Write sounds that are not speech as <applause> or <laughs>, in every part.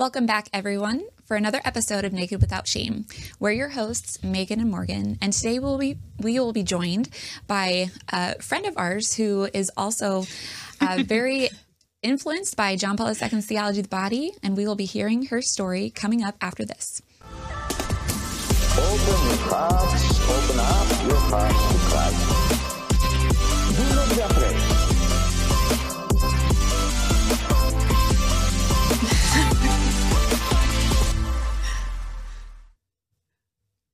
Welcome back, everyone, for another episode of Naked Without Shame. We're your hosts, Megan and Morgan, and today we'll be we will be joined by a friend of ours who is also uh, <laughs> very influenced by John Paul II's theology of the body, and we will be hearing her story coming up after this. Open your hearts, open up your hearts to Christ. Do not be afraid.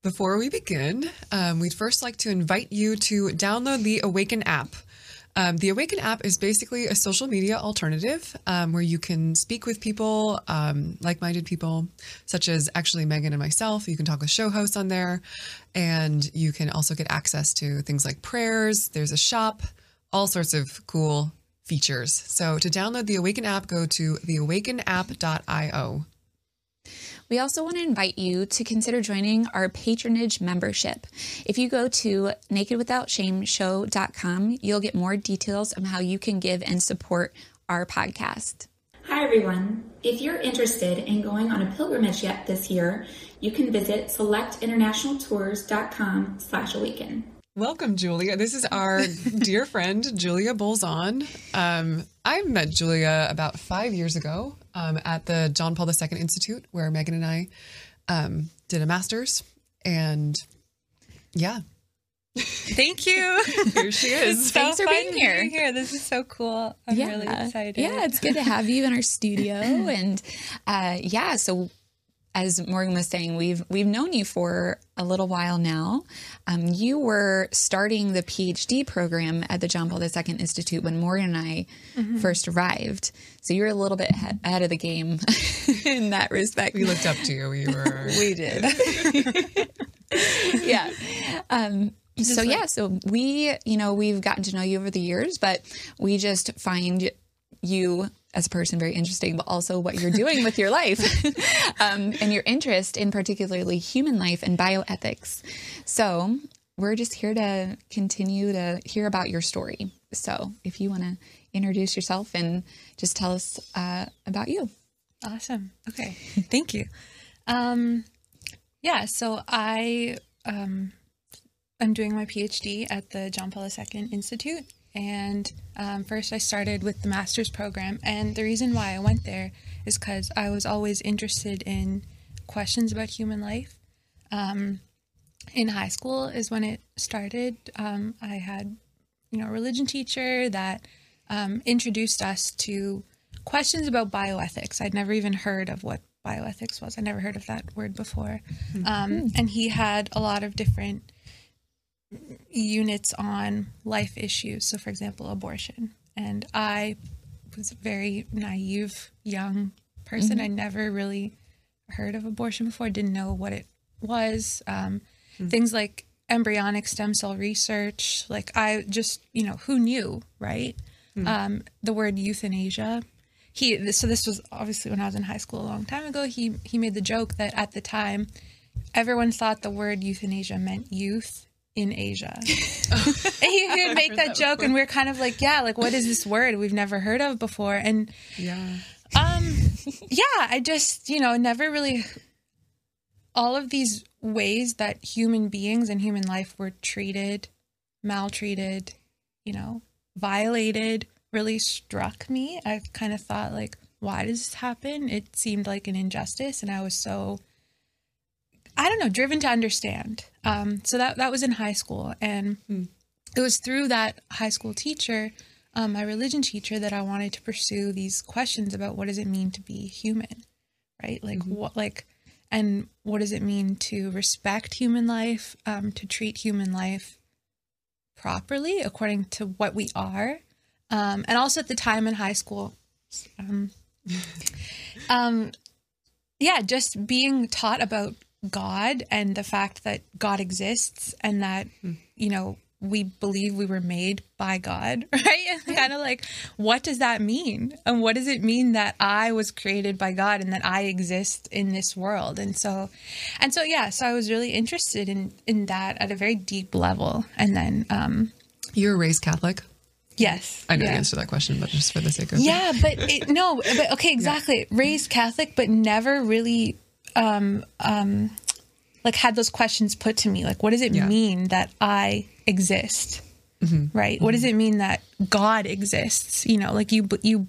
Before we begin, um, we'd first like to invite you to download the Awaken app. Um, the Awaken app is basically a social media alternative um, where you can speak with people, um, like minded people, such as actually Megan and myself. You can talk with show hosts on there, and you can also get access to things like prayers. There's a shop, all sorts of cool features. So to download the Awaken app, go to theawakenapp.io. We also want to invite you to consider joining our patronage membership. If you go to nakedwithoutshameshow.com, you'll get more details on how you can give and support our podcast. Hi everyone. If you're interested in going on a pilgrimage yet this year, you can visit selectinternationaltours.com slash awaken. Welcome, Julia. This is our <laughs> dear friend, Julia Bolzon. Um, I met Julia about five years ago um, at the John Paul II Institute, where Megan and I um, did a master's. And yeah, Thank you. <laughs> here she is. Thanks for being here. be here. This is so cool. I'm really excited. Yeah, it's good to have you in our studio. <laughs> And uh, yeah, so as Morgan was saying, we've we've known you for a little while now. Um, you were starting the PhD program at the John Paul II Institute when Morgan and I Mm-hmm. first arrived. So you were a little bit ahead, ahead of the game <laughs> in that respect. We looked up to you. We were. <laughs> we did. <laughs> yeah. Um, so yeah, so we, you know, we've gotten to know you over the years, but we just find you as a person very interesting, but also what you're doing with your life <laughs> um, and your interest in particularly human life and bioethics. So we're just here to continue to hear about your story. So if you want to introduce yourself and just tell us uh, about you. awesome. Okay. <laughs> Thank you. Um, yeah. So I um, I'm doing my PhD at the John Paul II Institute, and um, first I started with the master's program, and the reason why I went there is because I was always interested in questions about human life. Um, in high school is when it started. Um, I had, you know, a religion teacher that um, introduced us to questions about bioethics. I'd never even heard of what bioethics was. I never heard of that word before. Um, and he had a lot of different units on life issues. So, for example, abortion. And I was a very naive young person. I never really heard of abortion before, didn't know what it was. Um, Things like embryonic stem cell research, like I just, you know, who knew, right? Um, the word euthanasia. He so this was obviously when I was in high school a long time ago. He he made the joke that at the time, everyone thought the word euthanasia meant youth in Asia. <laughs> and he, he would make that joke, and we are kind of like, yeah, like what is this word we've never heard of before? And Yeah. um, yeah, I just, you know, never really. All of these ways that human beings and human life were treated, maltreated, you know, violated really struck me. I kind of thought, like, why does this happen? It seemed like an injustice, and I was so, I don't know, driven to understand. Um, so that that was in high school, and it was through that high school teacher, um, my religion teacher, that I wanted to pursue these questions about what does it mean to be human, right? Like what, like, and what does it mean to respect human life, um, to treat human life properly according to what we are, um, and also at the time in high school, um, <laughs> um, yeah, just being taught about God and the fact that God exists and that, you know, we believe we were made by God, <laughs> right? kind of like, what does that mean? And what does it mean that I was created by God and that I exist in this world? And so, and so, yeah, so I was really interested in, in that at a very deep level. And then, um, You were raised Catholic. Yes. I know yeah. the answer to that question, but just for the sake of Yeah, but it, no, but okay, <laughs> exactly. Raised Catholic, but never really, um, um, like had those questions put to me. Like, what does it Yeah. mean that I exist? Right. What does it mean that God exists? You know, like you, you,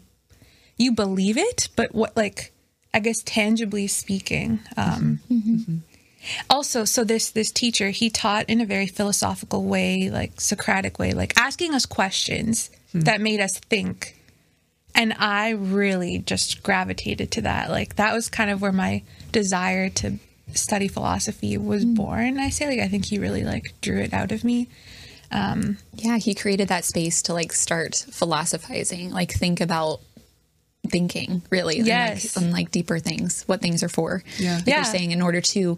you believe it, but what, like, I guess tangibly speaking, um, also so this this teacher he taught in a very philosophical way like socratic way like asking us questions that made us think and i really just gravitated to that like that was kind of where my desire to study philosophy was born i say like i think he really like drew it out of me. Um, Yeah, he created that space to like start philosophizing, like think about thinking really Yes. and, like, and like deeper things what things are for Yeah. like Yeah. you're saying in order to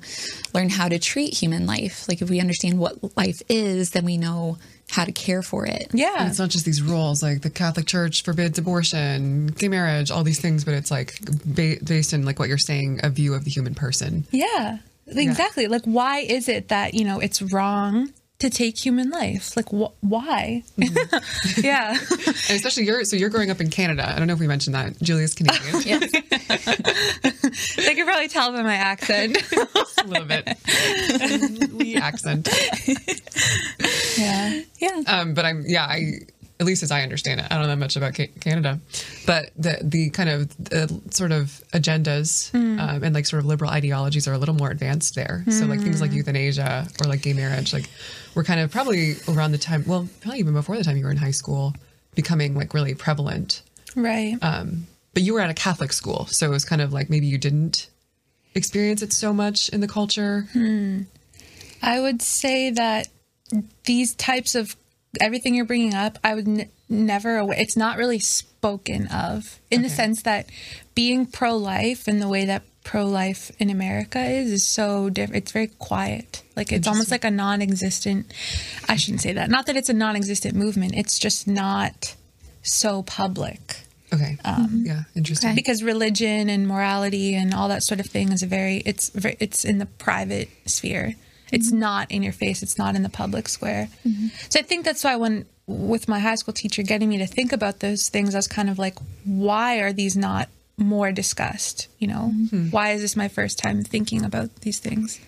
learn how to treat human life like if we understand what life is then we know how to care for it yeah And it's not just these rules like the Catholic Church forbids abortion, gay marriage, all these things, but it's like ba- based in like what you're saying, a view of the human person. yeah exactly like why is it that you know it's wrong to take human life like wh- why <laughs> yeah And especially you're so you're growing up in Canada. I don't know if we mentioned that. Julia's Canadian. <laughs> yeah <laughs> they can probably tell by my accent a little bit. Wee accent. yeah yeah Um, but I'm yeah, I at least as I understand it, I don't know much about Canada, but the the kind of the sort of agendas um, and like sort of liberal ideologies are a little more advanced there. So like things like euthanasia or like gay marriage, like were kind of probably around the time, well, probably even before the time you were in high school, becoming like really prevalent. right Um, but you were at a Catholic school, so it was kind of like maybe you didn't experience it so much in the culture. I would say that these types of everything you're bringing up, I would n- never. awa- It's not really spoken of in the sense that being pro-life and the way that pro-life in America is is so different. It's very quiet. Like it's almost like a non-existent. I shouldn't say that. Not that it's a non-existent movement. It's just not so public Okay, Um, yeah, interesting. Because religion and morality and all that sort of thing is a very it's very, it's in the private sphere it's not in your face. It's not in the public square. So i think that's why when with my high school teacher getting me to think about those things i was kind of like why are these not more discussed you know? Why is this my first time thinking about these things?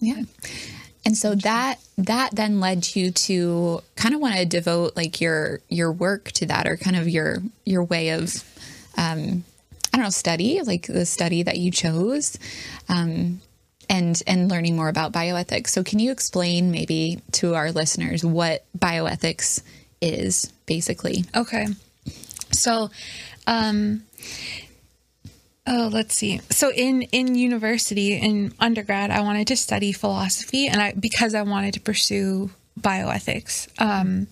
Yeah. And so that that then led you to kind of want to devote like your your work to that or kind of your your way of um I don't know study like the study that you chose. Um and and learning more about bioethics. So can you explain maybe to our listeners what bioethics is basically? Okay. So, um, oh, let's see. So in in university in undergrad, I wanted to study philosophy, and I because I wanted to pursue bioethics. Um,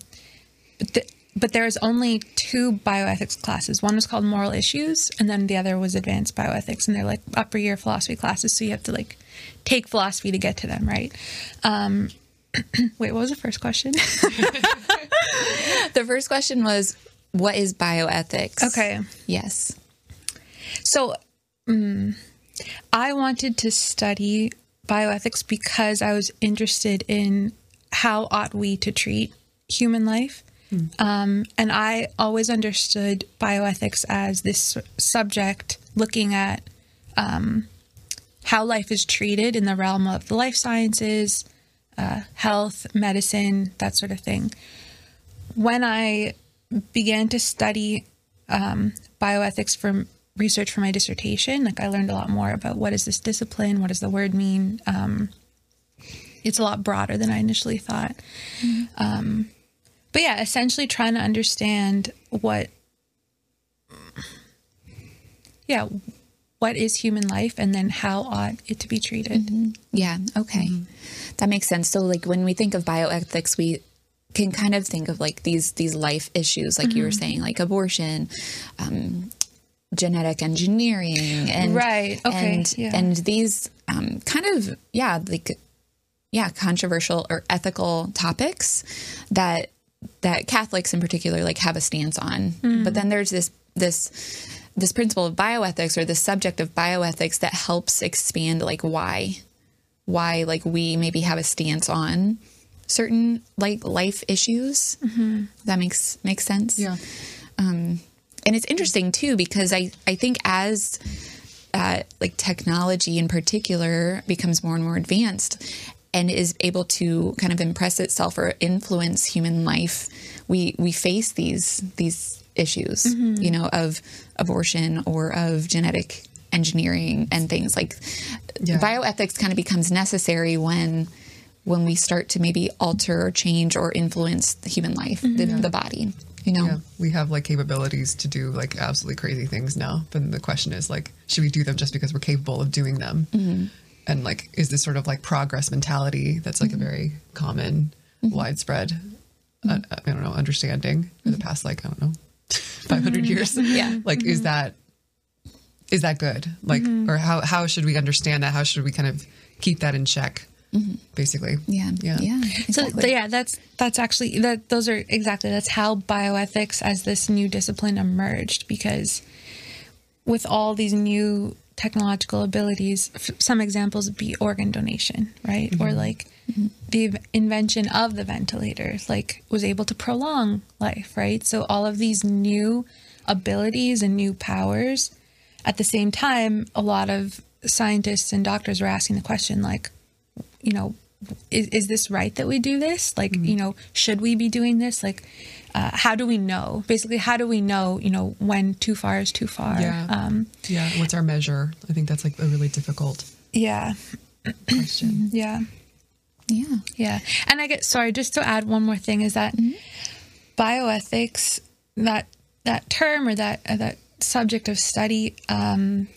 but, the, but there was only two bioethics classes. One was called moral issues, and then the other was advanced bioethics, and they're like upper year philosophy classes. So you have to like take philosophy to get to them, right? Um, <clears throat> wait, what was the first question? <laughs> The first question was what is bioethics? Okay. Yes. So, mm, I wanted to study bioethics because I was interested in how ought we to treat human life. Um, and I always understood bioethics as this subject looking at um, how life is treated in the realm of the life sciences, uh, health, medicine, that sort of thing. When I began to study um, bioethics for research for my dissertation, like I learned a lot more about what is this discipline, what does the word mean. Um, it's a lot broader than I initially thought. Um, but yeah, essentially trying to understand what, yeah, what is human life, and then how ought it to be treated. Yeah. Okay. That makes sense. So like when we think of bioethics, we can kind of think of like these these life issues, like you were saying, like abortion, um, genetic engineering, and Right. Okay. and Yeah. and these um, kind of yeah like yeah controversial or ethical topics that that Catholics in particular like have a stance on. But then there's this this this principle of bioethics or the subject of bioethics that helps expand like why why like we maybe have a stance on certain like life issues. That makes makes sense. Yeah. Um, and it's interesting too because I I think as uh, like technology in particular becomes more and more advanced and is able to kind of impress itself or influence human life, we we face these these issues, you know, of abortion or of genetic engineering and things like Yeah. bioethics kind of becomes necessary when when we start to maybe alter or change or influence the human life, the, the body, you know. Yeah, we have like capabilities to do like absolutely crazy things now. But the question is like, should we do them just because we're capable of doing them? Mm-hmm. And like, is this sort of like progress mentality that's like Mm-hmm. a very common, widespread, uh, I don't know, understanding for the past like I don't know, five hundred years? Mm-hmm. Yeah. Mm-hmm. like is that is that good? Like, or how how should we understand that? How should we kind of keep that in check? Basically, Mm-hmm. Yeah. Yeah. Yeah. So exactly. th- yeah, that's that's actually that those are exactly that's how bioethics as this new discipline emerged because with all these new technological abilities, some examples be organ donation, right? Or mm-hmm. like mm-hmm. the invention of the ventilator, like was able to prolong life, right? So all of these new abilities and new powers. At the same time, a lot of scientists and doctors were asking the question, like, you know, is, is this right that we do this? Like, you know, should we be doing this? Like, uh, how do we know? Basically, how do we know, you know, when too far is too far? Yeah. Um, yeah. What's our measure? I think that's like a really difficult yeah. question. <clears throat> Yeah. yeah. Yeah. And I get sorry, just to add one more thing is that bioethics, that that term or that uh, that subject of study, um,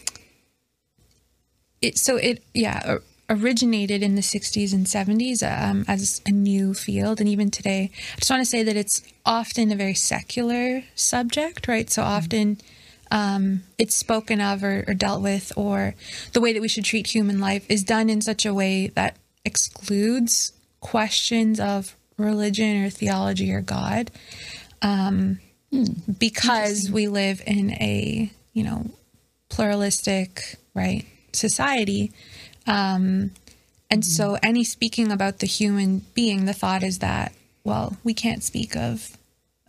it so it yeah originated in the 60s and 70s um, as a new field. And even today i just want to say that it's often a very secular subject right? So often um, it's spoken of or, or dealt with or the way that we should treat human life is done in such a way that excludes questions of religion or theology or god um, because we live in a you know pluralistic right society um, and so any speaking about the human being the thought is that well we can't speak of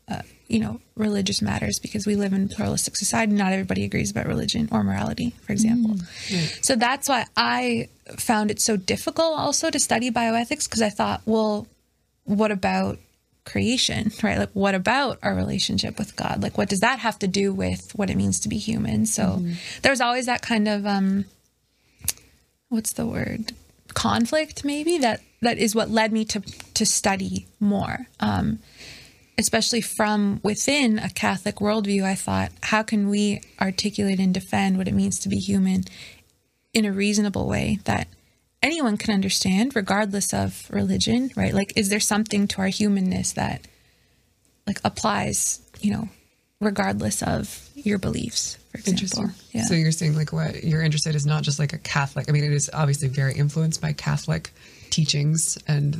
uh, you know religious matters because we live in a pluralistic society. Not everybody agrees about religion or morality for example. So that's why i found it so difficult also to study bioethics because i thought well what about creation <laughs> right? Like what about our relationship with god? Like what does that have to do with what it means to be human? So there's always that kind of um what's the word? Conflict maybe? That that is what led me to to study more. Um especially from within a catholic worldview i thought how can we articulate and defend what it means to be human in a reasonable way that anyone can understand regardless of religion right? Like is there something to our humanness that like applies you know regardless of your beliefs for example Interesting. yeah So you're saying like what you're interested is not just like a Catholic. I mean, it is obviously very influenced by Catholic teachings and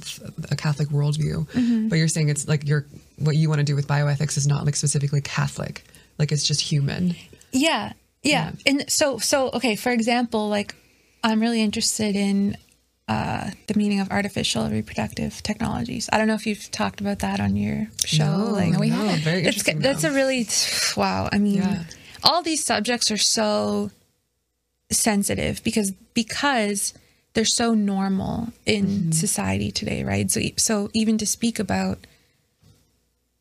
a Catholic worldview. Mm-hmm. But you're saying it's like you're what you want to do with bioethics is not like specifically Catholic. Like it's just human. Yeah, yeah. And so, so okay. For example, like I'm really interested in uh, the meaning of artificial reproductive technologies. I don't know if you've talked about that on your show. No, like, no, we no, haven't. very it's, interesting. that's though. a really wow. I mean, Yeah. all these subjects are so sensitive because because they're so normal in Mm-hmm. society today, right? So so even to speak about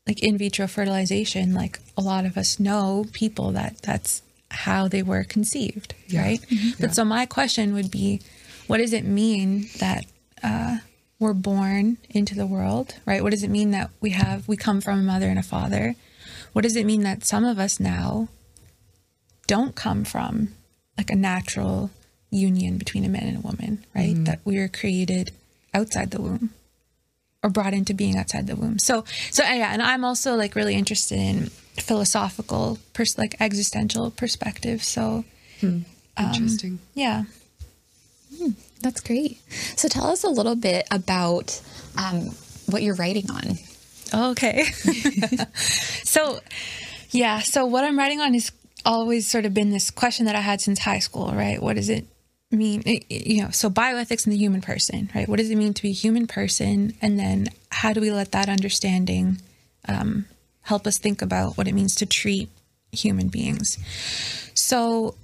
like in vitro fertilization, like a lot of us know people that that's how they were conceived, Yeah. right? But so my question would be, what does it mean that uh, we're born into the world, right? What does it mean that we have we come from a mother and a father? What does it mean that some of us now don't come from like a natural union between a man and a woman, right? Mm-hmm. That we are created outside the womb or brought into being outside the womb. So, so yeah, and I'm also like really interested in philosophical, pers- like existential perspective. So, hmm. um, interesting. yeah. That's great. So tell us a little bit about um, what you're writing on. Okay. <laughs> so, yeah. So, what I'm writing on is always sort of been this question that I had since high school, right? What does it mean? It- You know, so bioethics and the human person, right? What does it mean to be a human person? And then how do we let that understanding um, help us think about what it means to treat human beings? So,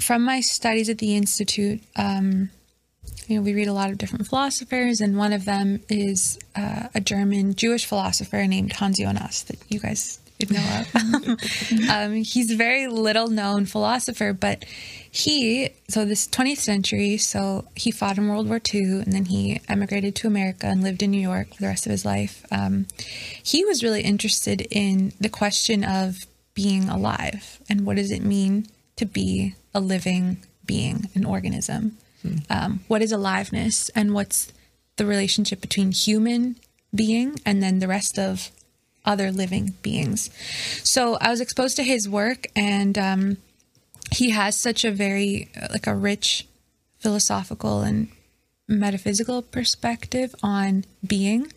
from my studies at the institute, um, you know, we read a lot of different philosophers, and one of them is uh, a German Jewish philosopher named Hans Jonas that you guys would know of. <laughs> um, he's a very little known philosopher, but he, so this 20th century, so he fought in World War II and then he emigrated to America and lived in New York for the rest of his life. Um, he was really interested in the question of being alive and what does it mean to be a living being, an organism. Um, what is aliveness and what's the relationship between human being and then the rest of other living beings. So I was exposed to his work, and um, he has such a very uh, like a rich philosophical and metaphysical perspective on being.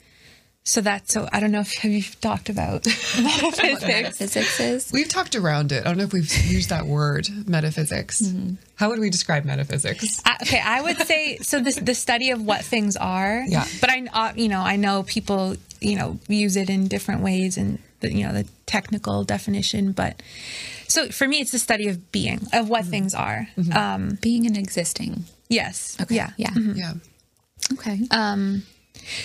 So that's so I don't know if have you talked about <laughs> metaphysics. Physics is We've talked around it. I don't know if we've used that word, metaphysics. Mm-hmm. How would we describe metaphysics? I, okay, I would say so. This the study of what things are. Yeah. But I, uh, you know, I know people, you know, use it in different ways, and the, you know, the technical definition. But so for me, it's the study of being, of what things are. Um, being and existing. yes. Okay. Yeah. Yeah. Yeah. Okay.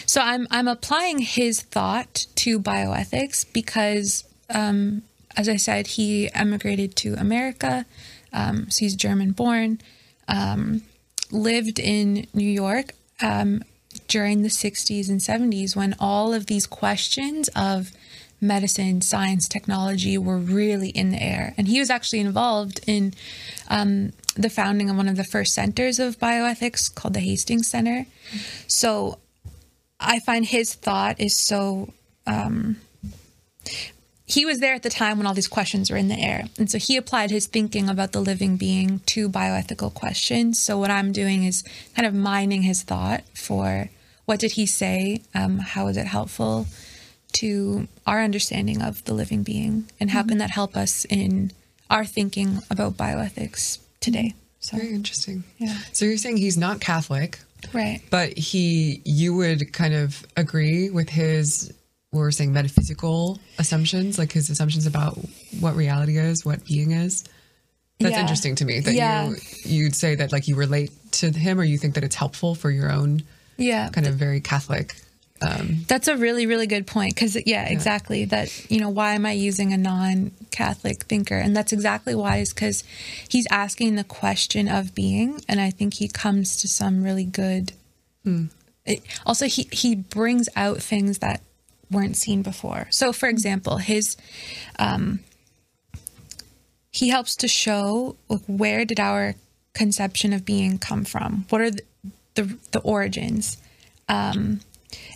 So I'm I'm applying his thought to bioethics because, um, as I said, he emigrated to America. Um, so he's German born. Um, lived in New York um, during the 60s and 70s when all of these questions of medicine, science, technology were really in the air. And he was actually involved in um, the founding of one of the first centers of bioethics called the Hastings Center. So I find his thought is so. Um, he was there at the time when all these questions were in the air. And so he applied his thinking about the living being to bioethical questions. So what I'm doing is kind of mining his thought for what did he say? Um, how is it helpful to our understanding of the living being? And how can that help us in our thinking about bioethics today? So, Very interesting. Yeah. So you're saying he's not Catholic, right. but he, you would kind of agree with his, what we're saying, metaphysical assumptions, like his assumptions about what reality is, what being is. That's Yeah. interesting to me that Yeah. you you'd say that like you relate to him, or you think that it's helpful for your own Yeah. kind of very Catholic. Um, That's a really, really good point. Because, yeah, exactly. That, you know, why am I using a non Catholic thinker? And that's exactly why, is because he's asking the question of being. And I think he comes to some really good. It- also, he, he brings out things that weren't seen before. So, for example, his. Um, he helps to show like, where did our conception of being come from? What are the, the, the origins? Um,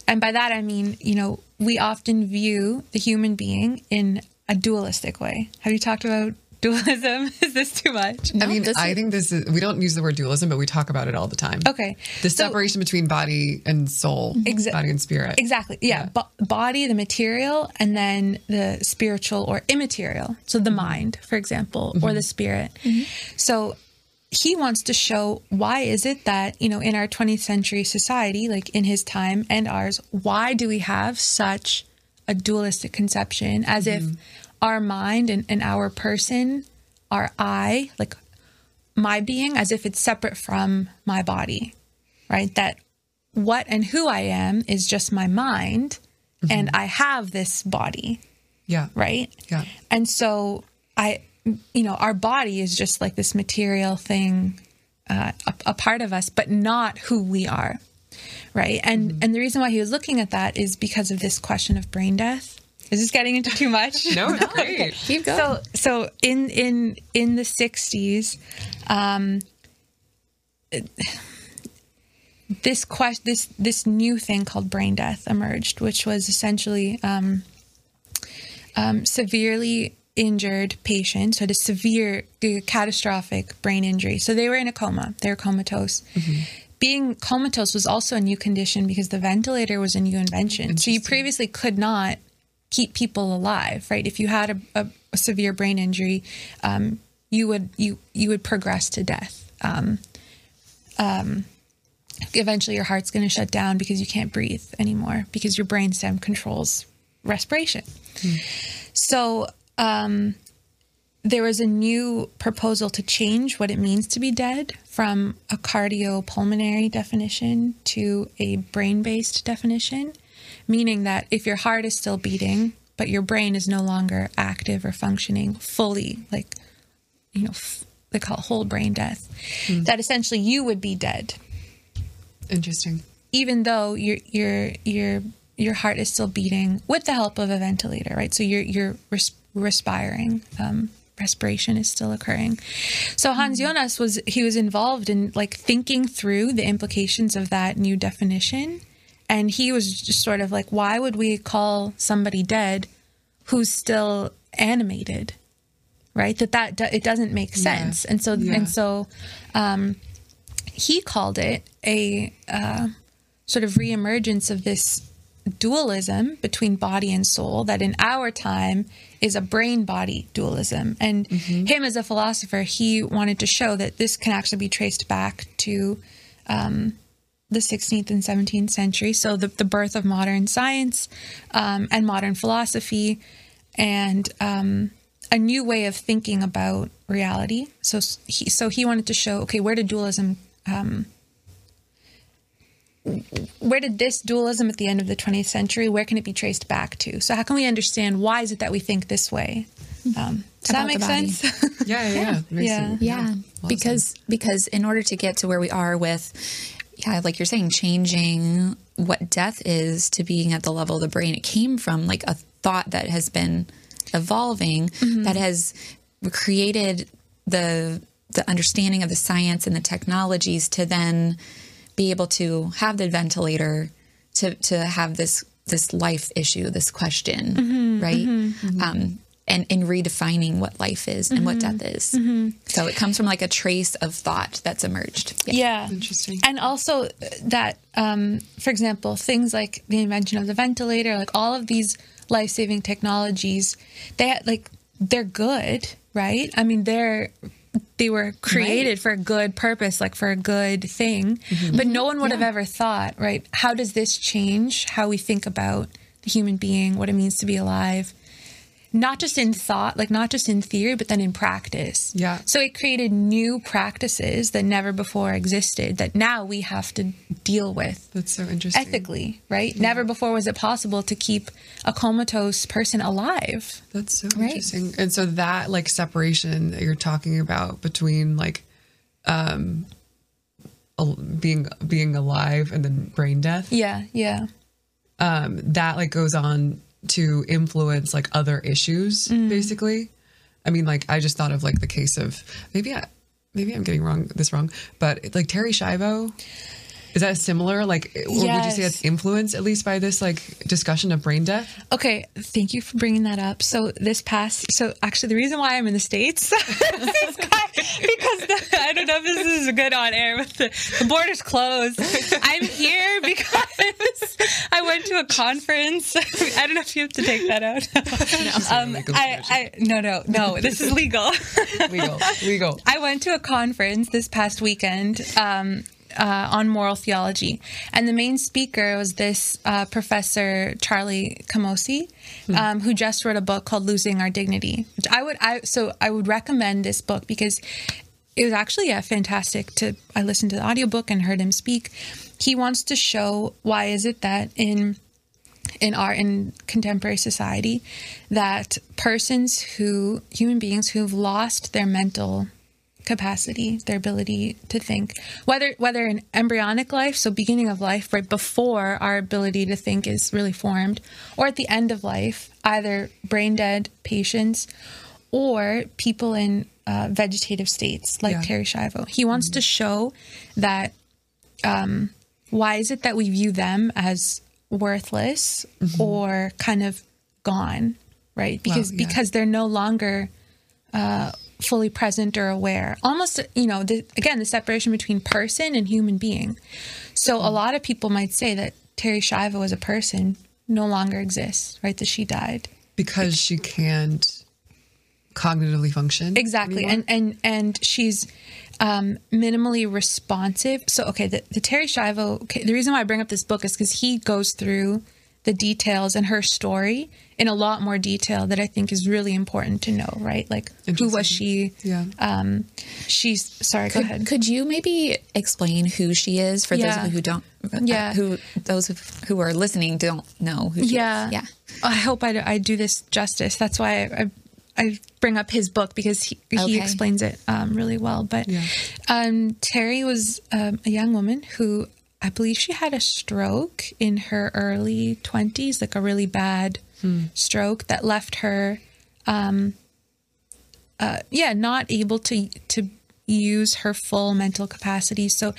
and by that, I mean, you know, we often view the human being in a dualistic way. Have you talked about <laughs> dualism? Is this too much? I mean, I is- think this is, we don't use the word dualism, but we talk about it all the time. Okay. The So- separation between body and soul, mhm. Exa- body and spirit. Exactly. Yeah. Bo- body, the material, and then the spiritual or immaterial. So the mm-hmm. mind, for example, mm-hmm. or the spirit. Mm-hmm. So he wants to show why is it that, you know, in our 20th century society, like in his time and ours, why do we have such a dualistic conception as if mm-hmm. our mind and, and our person, our I, like my being, as if it's separate from my body, right? That what and who I am is just my mind, and mm-hmm. I have this body, Yeah. right? Yeah. And so I, you know, our body is just like this material thing, uh, a, a part of us, but not who we are, right? And and the reason why he was looking at that is because of this question of brain death. Is this getting into too much? <laughs> No, it's <laughs> great. Keep going. So so in in in the 60s um <sighs> this question this this new thing called brain death emerged which was essentially um, um, severely injured patients had a severe uh, catastrophic brain injury. So they were in a coma. They were comatose. Being comatose was also a new condition because the ventilator was a new invention. So you previously could not keep people alive, right? If you had a, a, a severe brain injury, um, you would you you would progress to death, um, um, eventually your heart's going to shut down because you can't breathe anymore because your brainstem controls respiration. So um, there was a new proposal to change what it means to be dead from a cardiopulmonary definition to a brain based definition, meaning that if your heart is still beating, but your brain is no longer active or functioning fully, like, you know, f- they call it whole brain death, that essentially you would be dead Interesting. even though your your your your heart is still beating with the help of a ventilator, right? So you're you're res- respiring. Um, respiration is still occurring. So Hans Jonas was he was involved in like thinking through the implications of that new definition, and he was just sort of like, why would we call somebody dead who's still animated? Right? That that do- it doesn't make sense, and so Yeah. and so um he called it a uh, sort of reemergence of this dualism between body and soul that in our time is a brain body dualism. And him as a philosopher, he wanted to show that this can actually be traced back to um, the 16th and 17th century. So the, the birth of modern science um, and modern philosophy and um, a new way of thinking about reality. So he, so he wanted to show, okay, where did dualism um, where did this dualism at the end of the 20th century where can it be traced back to? So how can we understand why is it that we think this way? Um, does that About make sense? Yeah, yeah, yeah. <laughs> Makes Yeah. sense. Yeah, because because in order to get to where we are with, yeah, like you're saying, changing what death is to being at the level of the brain, it came from like a thought that has been evolving that has created the the understanding of the science and the technologies to then be able to have the ventilator to to have this this life issue, this question, mm-hmm. Mm-hmm. right? Mm-hmm. Um, and in redefining what life is and what death is. So it comes from like a trace of thought that's emerged. yeah Interesting. and also uh, that um, for example things like the invention of the ventilator like all of these life-saving technologies they like they're good right i mean they're they were created for a good purpose like for a good thing. Mm-hmm. But no one would have ever thought right how does this change how we think about the human being what it means to be alive not just in thought like not just in theory but then in practice Yeah. so it created new practices that never before existed that now we have to deal with That's so interesting. ethically, right? Never before was it possible to keep a comatose person alive. That's so interesting. And so that like separation that you're talking about between like um being being alive and then brain death, Yeah, yeah. um that like goes on to influence like other issues mm. basically. I mean like I just thought of like the case of maybe I maybe I'm getting wrong this wrong, but like Terri Schiavo is that similar? Like, or would you say Yes. that's influenced at least by this like discussion of brain death? Okay, thank you for bringing that up. So this past, so actually, the reason why I'm in the states, <laughs> guy, because the, I don't know if this is good on air, but the, the border's closed. I'm here because I went to a conference. I don't know if you have to take that out. <laughs> um, I, I, no, no, no. This is legal. Legal, legal. <laughs> I went to a conference this past weekend um, uh, on moral theology, and the main speaker was this uh, professor Charlie Camosy, um, who just wrote a book called "Losing Our Dignity." Which I would, I so I would recommend this book because it was actually yeah fantastic. To I listened to the audiobook and heard him speak. He wants to show why is it that in in our in contemporary society that persons who human beings who've lost their mental capacity their ability to think whether whether in embryonic life so beginning of life right before our ability to think is really formed or at the end of life either brain dead patients or people in uh, vegetative states like Yeah. Terri Schiavo he wants to show that why is it that we view them as worthless or kind of gone right because yeah. because they're no longer uh, fully present or aware almost you know the, again the separation between person and human being so a lot of people might say that Terri Schiavo as a person no longer exists right that she died because she can't cognitively function exactly anymore? and and and she's um, minimally responsive. So, okay, the, the Terri Schiavo, okay, the reason why I bring up this book is because he goes through the details and her story in a lot more detail that I think is really important to know, right? Like, who was she? Yeah. Um, she's, sorry, go ahead. Could you maybe explain who she is for those Yeah. of you who don't? uh, Yeah. who those of, who are listening don't know who? She yeah is. yeah. i hope i, do- I do this justice that's why i, I, I bring up his book because he, Okay. he explains it um, really well but Yeah. um, Terri was um, a young woman who i believe she had a stroke in her early 20s like a really bad stroke that left her um, uh, yeah not able to to use her full mental capacity so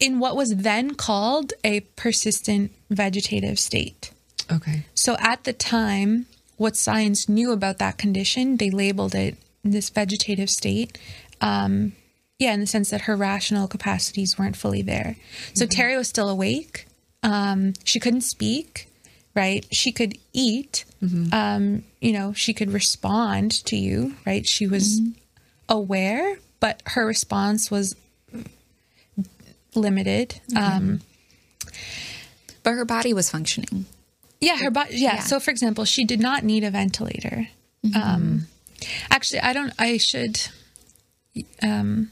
in what was then called a persistent vegetative state Okay. so at the time, what science knew about that condition, they labeled it this vegetative state. Um, yeah, in the sense that her rational capacities weren't fully there. So Terri was still awake. Um, she couldn't speak, right? She could eat. Um, you know, she could respond to you, right? She was aware, but her response was limited. Um, But her body was functioning. Yeah, her body. Yeah. Yeah. So, for example, she did not need a ventilator. Um, actually, I don't. I should. Um,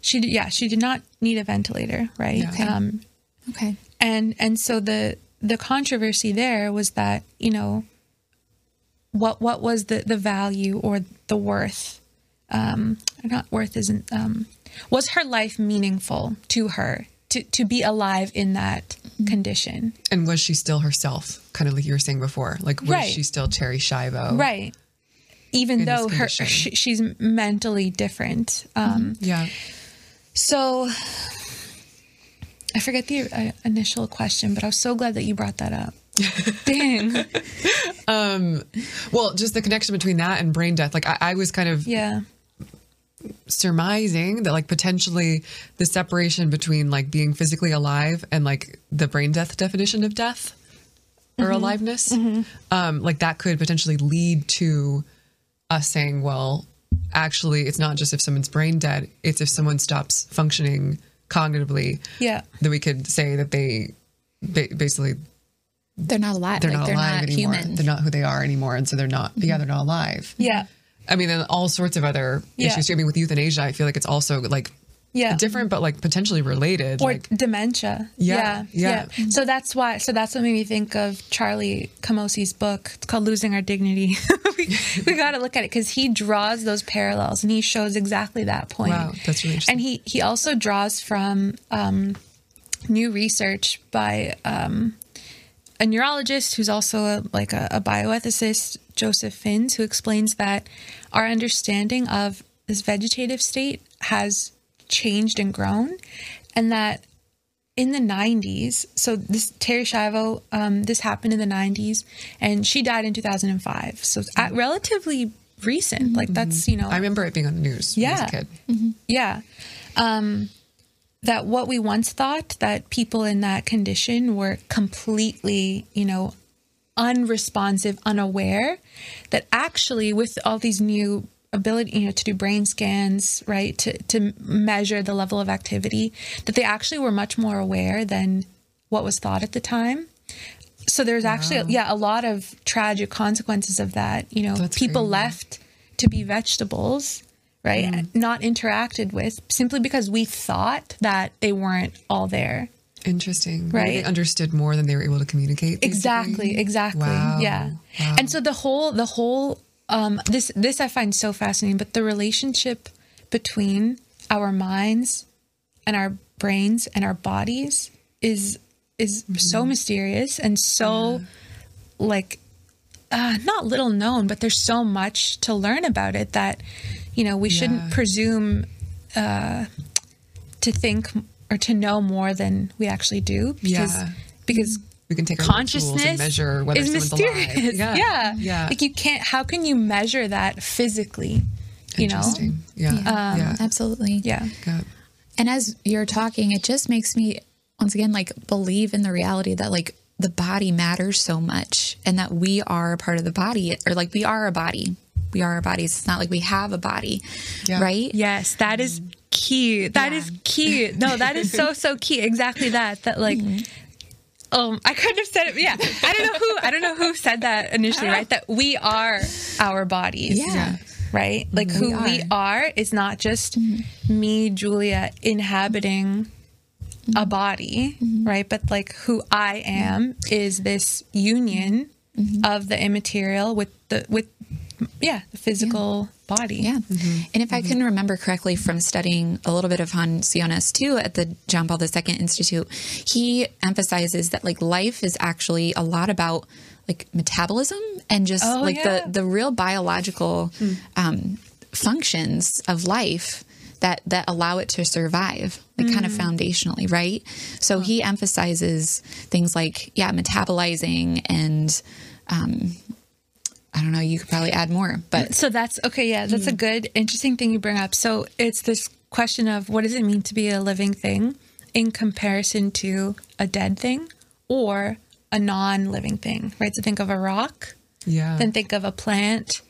she. Yeah, she did not need a ventilator, right? Okay. Um, Okay. and and so the the controversy there was that you know what what was the the value or the worth um not worth isn't um was her life meaningful to her to to be alive in that condition And was she still herself? Kind of like you were saying before. Like, was Right. she still Terri Schiavo? right even though her she, she's mentally different um Yeah. So i forget the uh, initial question but i was so glad that you brought that up <laughs> dang um, Well, just the connection between that and brain death. Like, I, I was kind of yeah surmising that, like, potentially the separation between like being physically alive and like the brain death definition of death or Mm-hmm. aliveness, um, like that could potentially lead to us saying, well, actually, it's not just if someone's brain dead; it's if someone stops functioning cognitively. yeah That we could say that they ba- basically They're not alive. they're like, not they're alive not anymore. human. They're not who they are anymore, and so they're not. Mm-hmm. Yeah, they're not alive. yeah I mean, and all sorts of other Yeah. issues. too. I mean, with euthanasia, I feel like it's also like yeah different, but like potentially related. or like, dementia. Yeah, yeah, yeah. So that's why. So that's what made me think of Charlie Camosy's book. It's called "Losing Our Dignity." <laughs> we we got to look at it because he draws those parallels and he shows exactly that point. Wow, that's really interesting. And he he also draws from um, new research by um, a neurologist who's also a, like a, a bioethicist, Joseph Fins, who explains that our understanding of this vegetative state has changed and grown, and that in the 90s, so this Terri Schiavo, um, this happened in the 90s, and she died in 2005. So it's at relatively recent. Like that's you know I remember it being on the news when I was Yeah. a kid. yeah. Um, that what we once thought that people in that condition were completely, you know, unresponsive, unaware, that actually with all these new ability, you know, to do brain scans, right, to to measure the level of activity, that they actually were much more aware than what was thought at the time. So there's actually yeah, a lot of tragic consequences of that. You know, That's people crazy. left to be vegetables, right? Not interacted with simply because we thought that they weren't all there. Interesting. Right. They understood more than they were able to communicate. basically. Exactly, exactly. Wow. Yeah. Wow. And so the whole the whole um this this I find so fascinating, but the relationship between our minds and our brains and our bodies is is Mm-hmm. so mysterious and so like uh, not little known, but there's so much to learn about it that you know we shouldn't presume uh, to think or to know more than we actually do because Yeah. because We can take our tools consciousness and measure whether is someone's mysterious. alive. Yeah. yeah, Yeah. Like you can't. How can you measure that physically? You know. Interesting. Yeah. Yeah. Absolutely. Yeah. yeah. And as you're talking, it just makes me once again like believe in the reality that like the body matters so much and that we are a part of the body or like we are a body. We are our bodies. It's not like we have a body. Yeah. Right? Yes, that is key. That is key. No, that is so so key. Exactly that. That like. Mm-hmm. Um, I couldn't have said it. Yeah, I don't know who. I don't know who said that initially. Ah. Right, that we are our bodies. Yeah. right. Like who we are is not just mm-hmm. me, Julia, inhabiting a body, mm-hmm. right? But like who I am is this union mm-hmm. of the immaterial with the with yeah the physical body. Yeah. And if I can remember correctly from studying a little bit of Hans Jonas too at the John Paul II Institute, he emphasizes that like life is actually a lot about like metabolism and just Oh, like yeah. the the real biological um, functions of life that that allow it to survive like kind of foundationally right so he emphasizes things like yeah metabolizing and um i don't know you could probably add more but So that's okay. Yeah, that's a good, interesting thing you bring up. So it's this question of what does it mean to be a living thing in comparison to a dead thing or a non living thing, right? So think of a rock, Yeah. then think of a plant,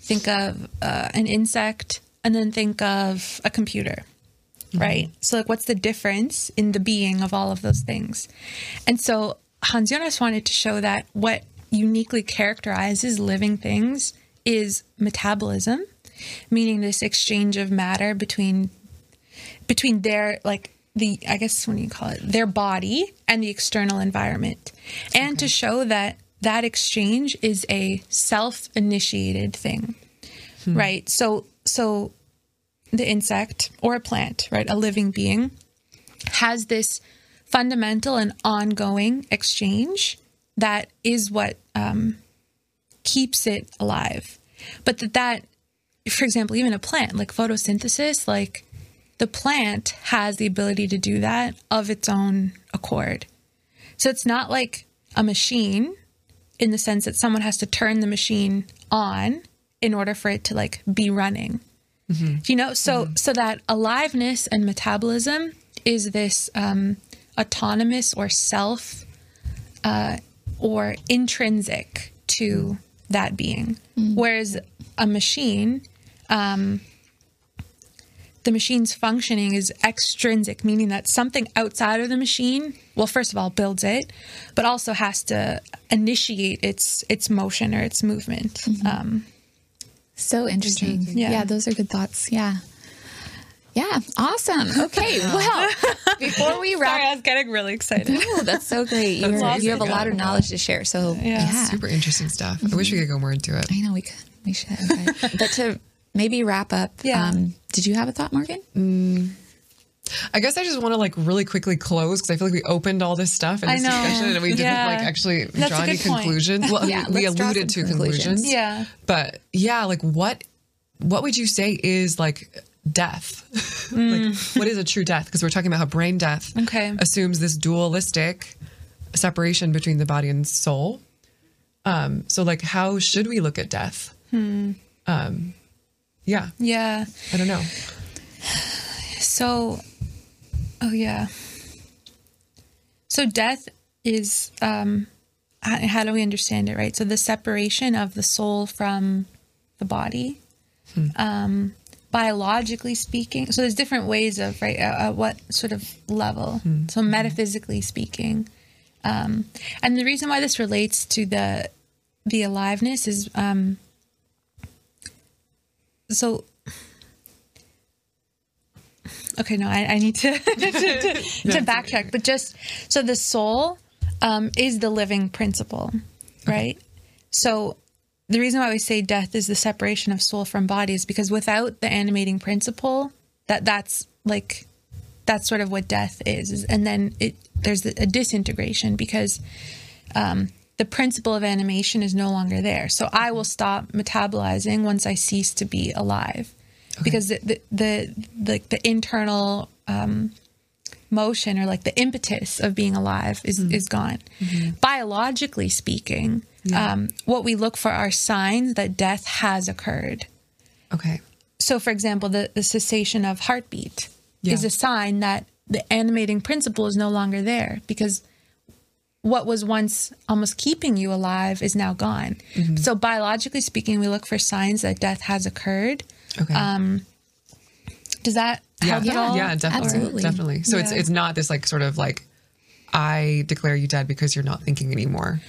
think of uh, an insect, and then think of a computer, right? So, like, what's the difference in the being of all of those things? And so, Hans Jonas wanted to show that what uniquely characterizes living things is metabolism, meaning this exchange of matter between between their like the I guess what do you call it? Their body and the external environment, and to show that that exchange is a self-initiated thing, hmm. right? So so the insect or a plant, right, a living being, has this fundamental and ongoing exchange that is what um, keeps it alive. But that that, for example, even a plant like photosynthesis, like the plant has the ability to do that of its own accord. So it's not like a machine in the sense that someone has to turn the machine on in order for it to like be running. You know, so so that aliveness and metabolism is this um, autonomous or self uh, or intrinsic to that being, whereas a machine, um, the machine's functioning is extrinsic, meaning that something outside of the machine, well, first of all, builds it, but also has to initiate its its motion or its movement. Um, So interesting. Yeah. Yeah. those are good thoughts. Yeah. Yeah, awesome. Okay, <laughs> well, before we wrap, Sorry, I was getting really excited. oh, that's so great. You're, you have a lot of knowledge to share. So yeah, Super interesting stuff. I wish we could go more into it. I know we could, we should. But, <laughs> but to maybe wrap up, Yeah. um, did you have a thought, Morgan? I guess I just want to like really quickly close because I feel like we opened all this stuff in I this know. discussion and we didn't Yeah. like actually That's draw any good point. conclusions. Well, Yeah, we, we alluded to conclusions. conclusions. Yeah. But yeah, like what what would you say is like death? <laughs> like what is a true death? Because we're talking about how brain death Okay. assumes this dualistic separation between the body and soul. Um, so like how should we look at death? Um, yeah, Yeah. I don't know. So, oh yeah. So death is um, how, how do we understand it? Right. So the separation of the soul from the body, um, biologically speaking. So there's different ways of right at, at what sort of level. So metaphysically speaking, um, and the reason why this relates to the the aliveness is um, so okay no i, I need to <laughs> to, to, to <laughs> backtrack but just so the soul um, is the living principle right so the reason why we say death is the separation of soul from body is because without the animating principle that that's like that's sort of what death is, and then it there's a disintegration because um, the principle of animation is no longer there. So i will stop metabolizing once i cease to be alive. Because the the the, the, the internal um, motion or like the impetus of being alive is is gone. Biologically speaking um, what we look for are signs that death has occurred. Okay. so for example the, the cessation of heartbeat is a sign that the animating principle is no longer there because what was once almost keeping you alive is now gone. So biologically speaking we look for signs that death has occurred. Okay. Um, does that at all? Yeah, definitely. Absolutely. Definitely. So it's Yeah. it's not this like sort of like I declare you dead because you're not thinking anymore,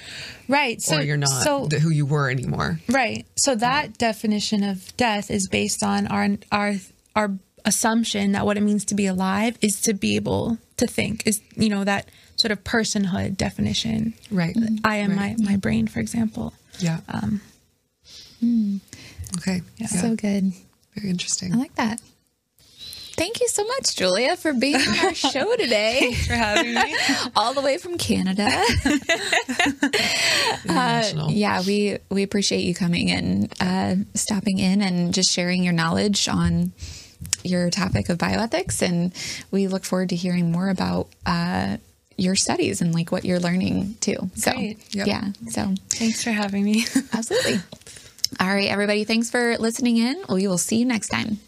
Right. So or you're not So who you were anymore. Right. So that definition of death is based on our our our assumption that what it means to be alive is to be able to think. Is you know that sort of personhood definition. Right. I am my my brain, for example. Yeah. Um, okay. Yeah. So good. Very interesting. I like that. Thank you so much, Julia, for being on our <laughs> show today, Thanks for having me. <laughs> all the way from Canada. <laughs> International. yeah, we we appreciate you coming in, uh, stopping in, and just sharing your knowledge on your topic of bioethics. And we look forward to hearing more about uh, your studies and like what you're learning too. So Yep. yeah, so Thanks for having me. absolutely. All right, everybody, thanks for listening in. We will see you next time.